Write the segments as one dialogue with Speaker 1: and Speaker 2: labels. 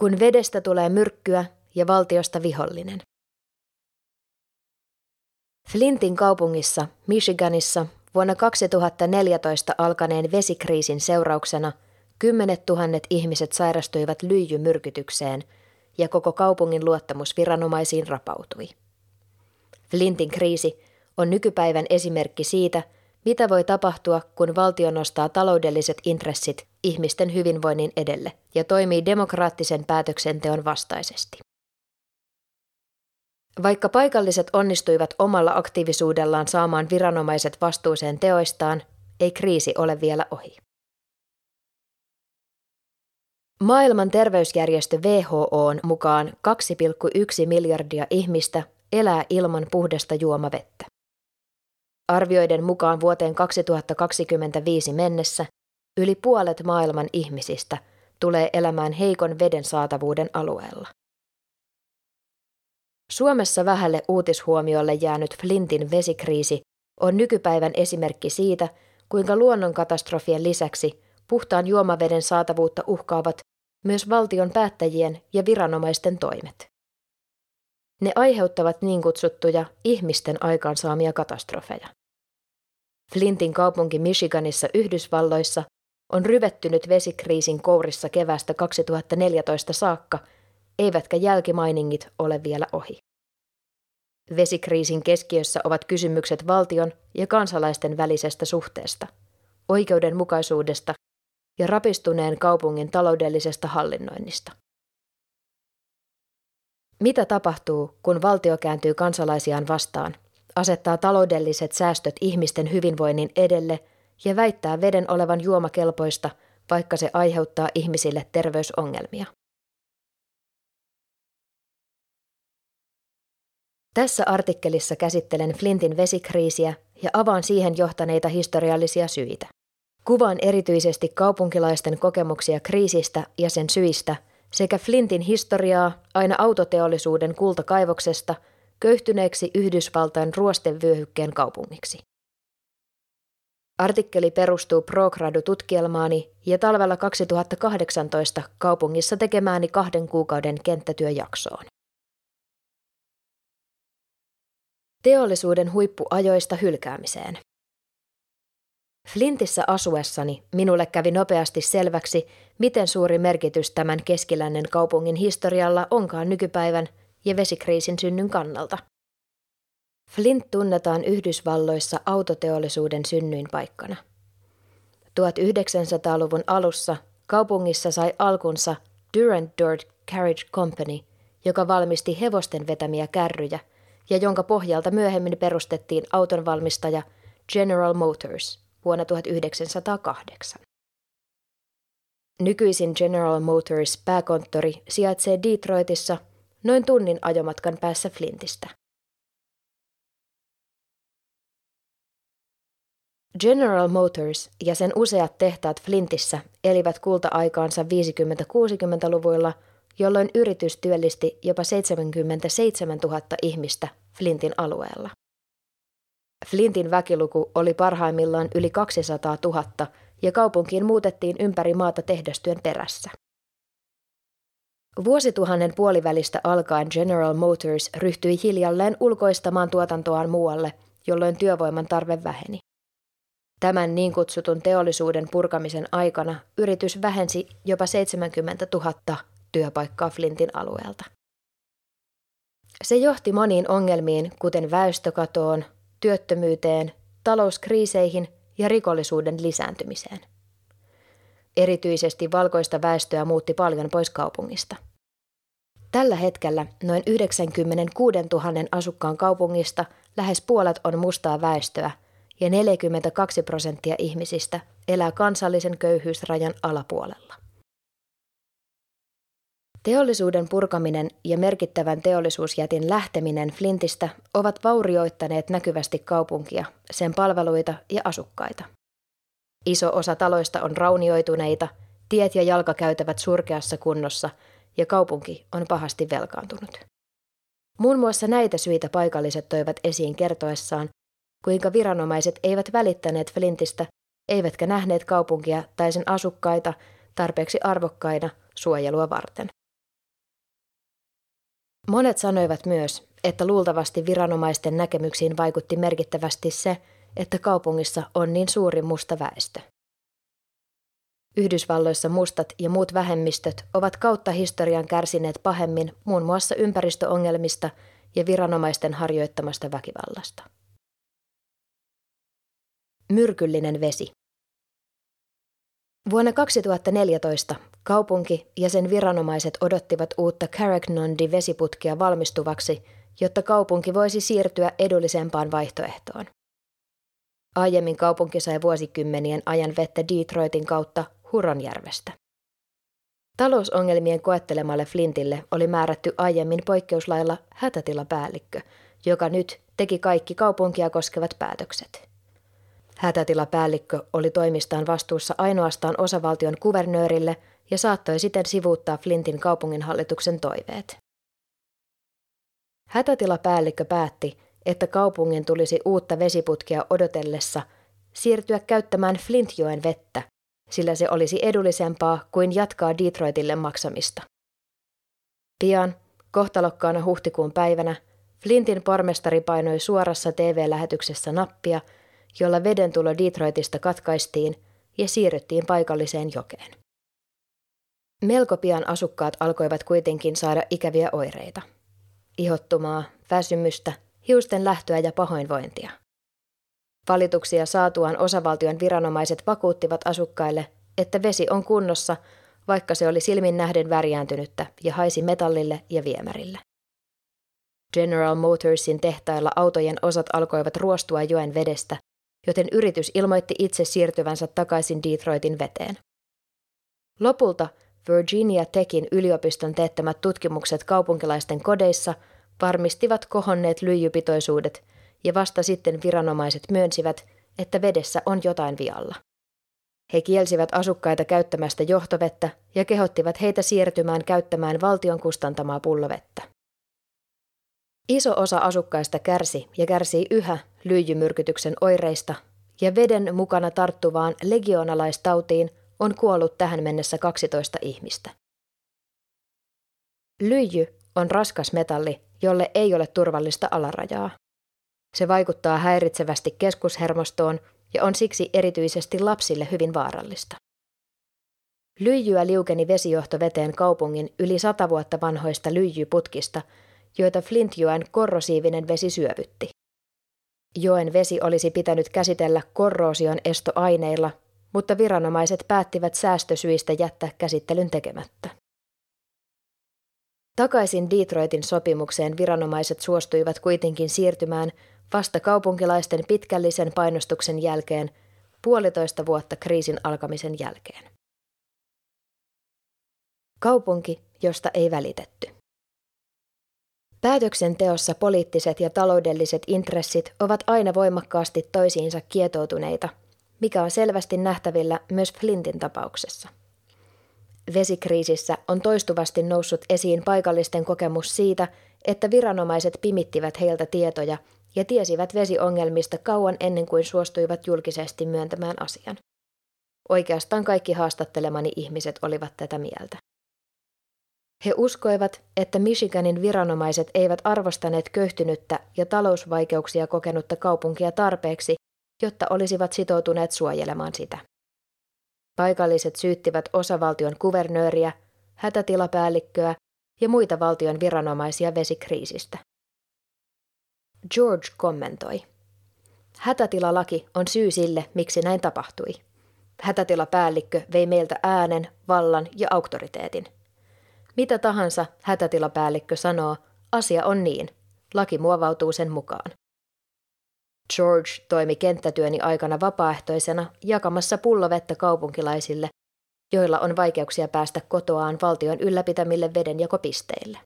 Speaker 1: Kun vedestä tulee myrkkyä ja valtiosta vihollinen. Flintin kaupungissa, Michiganissa, vuonna 2014 alkaneen vesikriisin seurauksena kymmenet tuhannet ihmiset sairastuivat lyijymyrkytykseen ja koko kaupungin luottamus viranomaisiin rapautui. Flintin kriisi on nykypäivän esimerkki siitä, mitä voi tapahtua, kun valtio nostaa taloudelliset intressit ihmisten hyvinvoinnin edelle ja toimii demokraattisen päätöksenteon vastaisesti. Vaikka paikalliset onnistuivat omalla aktiivisuudellaan saamaan viranomaiset vastuuseen teoistaan, ei kriisi ole vielä ohi. Maailman terveysjärjestö WHOn mukaan 2,1 miljardia ihmistä elää ilman puhdasta juomavettä. Arvioiden mukaan vuoteen 2025 mennessä yli puolet maailman ihmisistä tulee elämään heikon veden saatavuuden alueella. Suomessa vähälle uutishuomiolle jäänyt Flintin vesikriisi on nykypäivän esimerkki siitä, kuinka luonnonkatastrofien lisäksi puhtaan juomaveden saatavuutta uhkaavat myös valtion päättäjien ja viranomaisten toimet. Ne aiheuttavat niin kutsuttuja ihmisten aikaansaamia katastrofeja. Flintin kaupunki Michiganissa Yhdysvalloissa on ryvettynyt vesikriisin kourissa kevästä 2014 saakka, eivätkä jälkimainingit ole vielä ohi. Vesikriisin keskiössä ovat kysymykset valtion ja kansalaisten välisestä suhteesta, oikeudenmukaisuudesta ja rapistuneen kaupungin taloudellisesta hallinnoinnista. Mitä tapahtuu, kun valtio kääntyy kansalaisiaan vastaan, asettaa taloudelliset säästöt ihmisten hyvinvoinnin edelle ja väittää veden olevan juomakelpoista, vaikka se aiheuttaa ihmisille terveysongelmia? Tässä artikkelissa käsittelen Flintin vesikriisiä ja avaan siihen johtaneita historiallisia syitä. Kuvaan erityisesti kaupunkilaisten kokemuksia kriisistä ja sen syistä sekä Flintin historiaa aina autoteollisuuden kultakaivoksesta köyhtyneeksi Yhdysvaltain ruostevyöhykkeen kaupungiksi. Artikkeli perustuu Progradu-tutkielmaani ja talvella 2018 kaupungissa tekemääni kahden kuukauden kenttätyöjaksoon. Teollisuuden huippuajoista hylkäämiseen. Flintissä asuessani minulle kävi nopeasti selväksi, miten suuri merkitys tämän keskilännen kaupungin historialla onkaan nykypäivän ja vesikriisin synnyn kannalta. Flint tunnetaan Yhdysvalloissa autoteollisuuden synnyinpaikkana. 1900-luvun alussa kaupungissa sai alkunsa Durant Dirt Carriage Company, joka valmisti hevosten vetämiä kärryjä ja jonka pohjalta myöhemmin perustettiin autonvalmistaja General Motors – vuonna 1908. Nykyisin General Motors pääkonttori sijaitsee Detroitissa noin tunnin ajomatkan päässä Flintistä. General Motors ja sen useat tehtaat Flintissä elivät kulta-aikaansa 50-60-luvuilla, jolloin yritys työllisti jopa 77 000 ihmistä Flintin alueella. Flintin väkiluku oli parhaimmillaan yli 200 000 ja kaupunkiin muutettiin ympäri maata tehdastyön perässä. Vuosituhannen puolivälistä alkaen General Motors ryhtyi hiljalleen ulkoistamaan tuotantoaan muualle, jolloin työvoiman tarve väheni. Tämän niin kutsutun teollisuuden purkamisen aikana yritys vähensi jopa 70 000 työpaikkaa Flintin alueelta. Se johti moniin ongelmiin, kuten väestökatoon, työttömyyteen, talouskriiseihin ja rikollisuuden lisääntymiseen. Erityisesti valkoista väestöä muutti paljon pois kaupungista. Tällä hetkellä noin 96 000 asukkaan kaupungista lähes puolet on mustaa väestöä ja 42 prosenttia ihmisistä elää kansallisen köyhyysrajan alapuolella. Teollisuuden purkaminen ja merkittävän teollisuusjätin lähteminen Flintistä ovat vaurioittaneet näkyvästi kaupunkia, sen palveluita ja asukkaita. Iso osa taloista on raunioituneita, tiet ja jalkakäytävät surkeassa kunnossa ja kaupunki on pahasti velkaantunut. Muun muassa näitä syitä paikalliset toivat esiin kertoessaan, kuinka viranomaiset eivät välittäneet Flintistä, eivätkä nähneet kaupunkia tai sen asukkaita tarpeeksi arvokkaina suojelua varten. Monet sanoivat myös, että luultavasti viranomaisten näkemyksiin vaikutti merkittävästi se, että kaupungissa on niin suuri musta väestö. Yhdysvalloissa mustat ja muut vähemmistöt ovat kautta historian kärsineet pahemmin muun muassa ympäristöongelmista ja viranomaisten harjoittamasta väkivallasta. Myrkyllinen vesi. Vuonna 2014 kaupunki ja sen viranomaiset odottivat uutta Carragnondi-vesiputkea valmistuvaksi, jotta kaupunki voisi siirtyä edullisempaan vaihtoehtoon. Aiemmin kaupunki sai vuosikymmenien ajan vettä Detroitin kautta Huronjärvestä. Talousongelmien koettelemalle Flintille oli määrätty aiemmin poikkeuslailla hätätilapäällikkö, joka nyt teki kaikki kaupunkia koskevat päätökset. Hätätilapäällikkö oli toimistaan vastuussa ainoastaan osavaltion kuvernöörille ja saattoi siten sivuuttaa Flintin kaupunginhallituksen toiveet. Hätätilapäällikkö päätti, että kaupungin tulisi uutta vesiputkea odotellessa siirtyä käyttämään Flintjoen vettä, sillä se olisi edullisempaa kuin jatkaa Detroitille maksamista. Pian, kohtalokkaana huhtikuun päivänä, Flintin pormestari painoi suorassa TV-lähetyksessä nappia, jolla veden tulo Detroitista katkaistiin ja siirryttiin paikalliseen jokeen. Melko pian asukkaat alkoivat kuitenkin saada ikäviä oireita. Ihottumaa, väsymystä, hiusten lähtöä ja pahoinvointia. Valituksia saatuaan osavaltion viranomaiset vakuuttivat asukkaille, että vesi on kunnossa, vaikka se oli silmin nähden värjääntynyttä ja haisi metallille ja viemärille. General Motorsin tehtailla autojen osat alkoivat ruostua joen vedestä, joten yritys ilmoitti itse siirtyvänsä takaisin Detroitin veteen. Lopulta Virginia Techin yliopiston teettämät tutkimukset kaupunkilaisten kodeissa varmistivat kohonneet lyijypitoisuudet ja vasta sitten viranomaiset myönsivät, että vedessä on jotain vialla. He kielsivät asukkaita käyttämästä johtovettä ja kehottivat heitä siirtymään käyttämään valtion kustantamaa pullovettä. Iso osa asukkaista kärsi ja kärsii yhä lyijymyrkytyksen oireista, ja veden mukana tarttuvaan legionalaistautiin on kuollut tähän mennessä 12 ihmistä. Lyijy on raskas metalli, jolle ei ole turvallista alarajaa. Se vaikuttaa häiritsevästi keskushermostoon ja on siksi erityisesti lapsille hyvin vaarallista. Lyijyä liukeni vesijohto veteen kaupungin yli sata vuotta vanhoista lyijyputkista, joita Flintjoen korrosiivinen vesi syövytti. Joen vesi olisi pitänyt käsitellä korroosion estoaineilla, mutta viranomaiset päättivät säästösyistä jättää käsittelyn tekemättä. Takaisin Detroitin sopimukseen viranomaiset suostuivat kuitenkin siirtymään vasta kaupunkilaisten pitkällisen painostuksen jälkeen puolitoista vuotta kriisin alkamisen jälkeen. Kaupunki, josta ei välitetty. Päätöksenteossa poliittiset ja taloudelliset intressit ovat aina voimakkaasti toisiinsa kietoutuneita, mikä on selvästi nähtävillä myös Flintin tapauksessa. Vesikriisissä on toistuvasti noussut esiin paikallisten kokemus siitä, että viranomaiset pimittivät heiltä tietoja ja tiesivät vesiongelmista kauan ennen kuin suostuivat julkisesti myöntämään asian. Oikeastaan kaikki haastattelemani ihmiset olivat tätä mieltä. He uskoivat, että Michiganin viranomaiset eivät arvostaneet köyhtynyttä ja talousvaikeuksia kokenutta kaupunkia tarpeeksi, jotta olisivat sitoutuneet suojelemaan sitä. Paikalliset syyttivät osavaltion kuvernööriä, hätätilapäällikköä ja muita valtion viranomaisia vesikriisistä. George kommentoi. Hätätilalaki on syy sille, miksi näin tapahtui. Hätätilapäällikkö vei meiltä äänen, vallan ja auktoriteetin. Mitä tahansa hätätilapäällikkö sanoo, asia on niin. Laki muovautuu sen mukaan. George toimi kenttätyöni aikana vapaaehtoisena jakamassa pullovettä kaupunkilaisille, joilla on vaikeuksia päästä kotoaan valtion ylläpitämille vedenjakopisteille.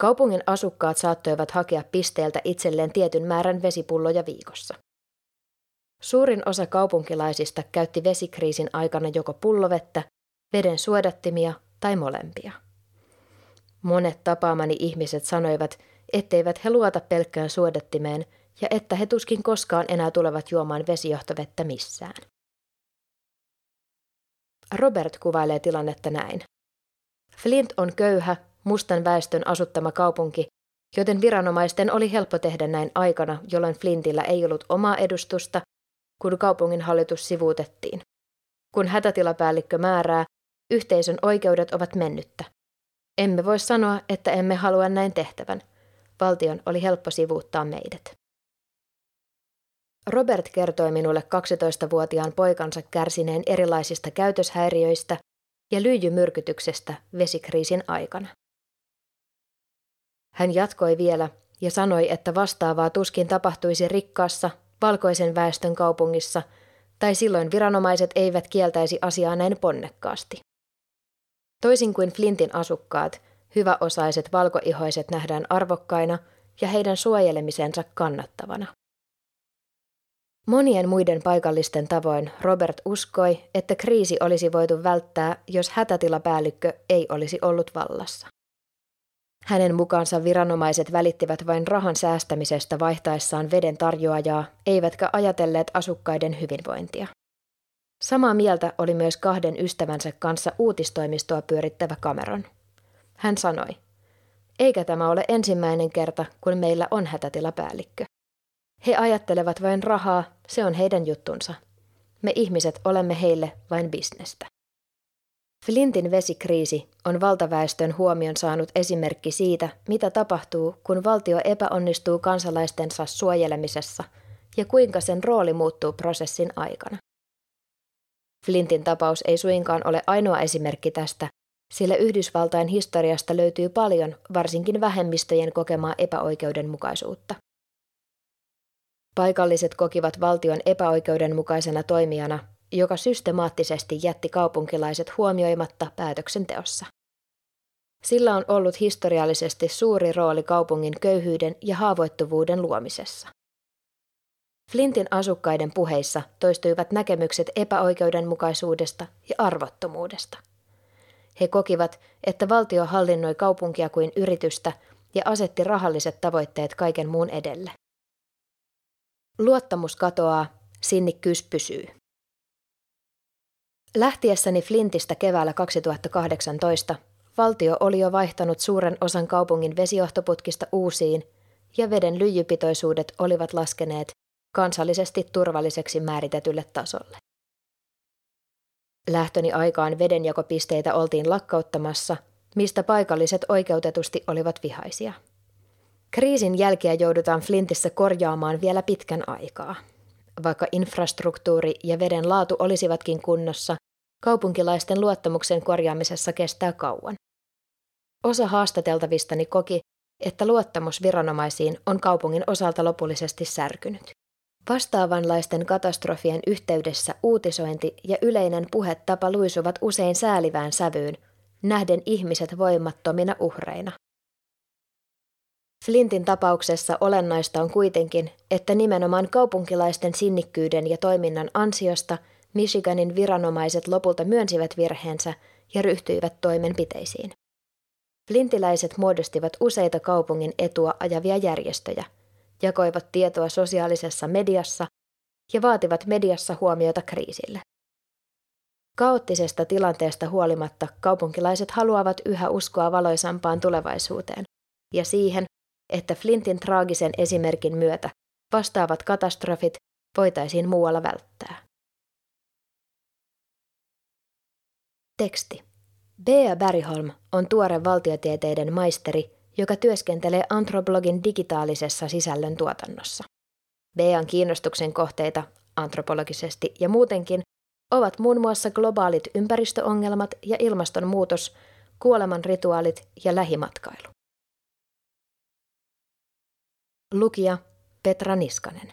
Speaker 1: Kaupungin asukkaat saattoivat hakea pisteeltä itselleen tietyn määrän vesipulloja viikossa. Suurin osa kaupunkilaisista käytti vesikriisin aikana joko pullovettä, veden suodattimia tai molempia. Monet tapaamani ihmiset sanoivat, etteivät he luota pelkkään suodattimeen ja että he tuskin koskaan enää tulevat juomaan vesijohtovettä missään. Robert kuvailee tilannetta näin. Flint on köyhä, mustan väestön asuttama kaupunki, joten viranomaisten oli helppo tehdä näin aikana, jolloin Flintillä ei ollut omaa edustusta, kun kaupungin hallitus sivuutettiin. Kun hätätilapäällikkö määrää, yhteisön oikeudet ovat mennyttä. Emme voi sanoa, että emme halua näin tehtävän. Valtion oli helppo sivuuttaa meidät. Robert kertoi minulle 12-vuotiaan poikansa kärsineen erilaisista käytöshäiriöistä ja lyijymyrkytyksestä vesikriisin aikana. Hän jatkoi vielä ja sanoi, että vastaavaa tuskin tapahtuisi rikkaassa, valkoisen väestön kaupungissa, tai silloin viranomaiset eivät kieltäisi asiaa näin ponnekkaasti. Toisin kuin Flintin asukkaat, hyväosaiset valkoihoiset nähdään arvokkaina ja heidän suojelemisensa kannattavana. Monien muiden paikallisten tavoin Robert uskoi, että kriisi olisi voitu välttää, jos hätätilapäällikkö ei olisi ollut vallassa. Hänen mukaansa viranomaiset välittivät vain rahan säästämisestä vaihtaessaan veden tarjoajaa, eivätkä ajatelleet asukkaiden hyvinvointia. Samaa mieltä oli myös kahden ystävänsä kanssa uutistoimistoa pyörittävä Cameron. Hän sanoi, eikä tämä ole ensimmäinen kerta, kun meillä on hätätilapäällikkö. He ajattelevat vain rahaa, se on heidän juttunsa. Me ihmiset olemme heille vain bisnestä. Flintin vesikriisi on valtaväestön huomion saanut esimerkki siitä, mitä tapahtuu, kun valtio epäonnistuu kansalaistensa suojelemisessa ja kuinka sen rooli muuttuu prosessin aikana. Flintin tapaus ei suinkaan ole ainoa esimerkki tästä, sillä Yhdysvaltain historiasta löytyy paljon, varsinkin vähemmistöjen kokemaa epäoikeudenmukaisuutta. Paikalliset kokivat valtion epäoikeudenmukaisena toimijana, joka systemaattisesti jätti kaupunkilaiset huomioimatta päätöksenteossa. Sillä on ollut historiallisesti suuri rooli kaupungin köyhyyden ja haavoittuvuuden luomisessa. Flintin asukkaiden puheissa toistuivat näkemykset epäoikeudenmukaisuudesta ja arvottomuudesta. He kokivat, että valtio hallinnoi kaupunkia kuin yritystä ja asetti rahalliset tavoitteet kaiken muun edelle. Luottamus katoaa, sinnikkyys pysyy. Lähtiessäni Flintistä keväällä 2018 valtio oli jo vaihtanut suuren osan kaupungin vesijohtoputkista uusiin ja veden lyijypitoisuudet olivat laskeneet kansallisesti turvalliseksi määritetylle tasolle. Lähtöni aikaan vedenjakopisteitä oltiin lakkauttamassa, mistä paikalliset oikeutetusti olivat vihaisia. Kriisin jälkiä joudutaan Flintissä korjaamaan vielä pitkän aikaa. Vaikka infrastruktuuri ja veden laatu olisivatkin kunnossa, kaupunkilaisten luottamuksen korjaamisessa kestää kauan. Osa haastateltavistani koki, että luottamus viranomaisiin on kaupungin osalta lopullisesti särkynyt. Vastaavanlaisten katastrofien yhteydessä uutisointi ja yleinen puhetapa luisuvat usein säälivään sävyyn, nähden ihmiset voimattomina uhreina. Flintin tapauksessa olennaista on kuitenkin, että nimenomaan kaupunkilaisten sinnikkyyden ja toiminnan ansiosta Michiganin viranomaiset lopulta myönsivät virheensä ja ryhtyivät toimenpiteisiin. Flintiläiset muodostivat useita kaupungin etua ajavia järjestöjä – jakoivat tietoa sosiaalisessa mediassa ja vaativat mediassa huomiota kriisille. Kaoottisesta tilanteesta huolimatta kaupunkilaiset haluavat yhä uskoa valoisampaan tulevaisuuteen ja siihen, että Flintin traagisen esimerkin myötä vastaavat katastrofit voitaisiin muualla välttää. Teksti. Bea Bergholm on tuore valtiotieteiden maisteri joka työskentelee antroblogin digitaalisessa sisällön tuotannossa. Bean kiinnostuksen kohteita antropologisesti ja muutenkin ovat muun muassa globaalit ympäristöongelmat ja ilmastonmuutos, kuoleman rituaalit ja lähimatkailu. Lukija Petra Niskanen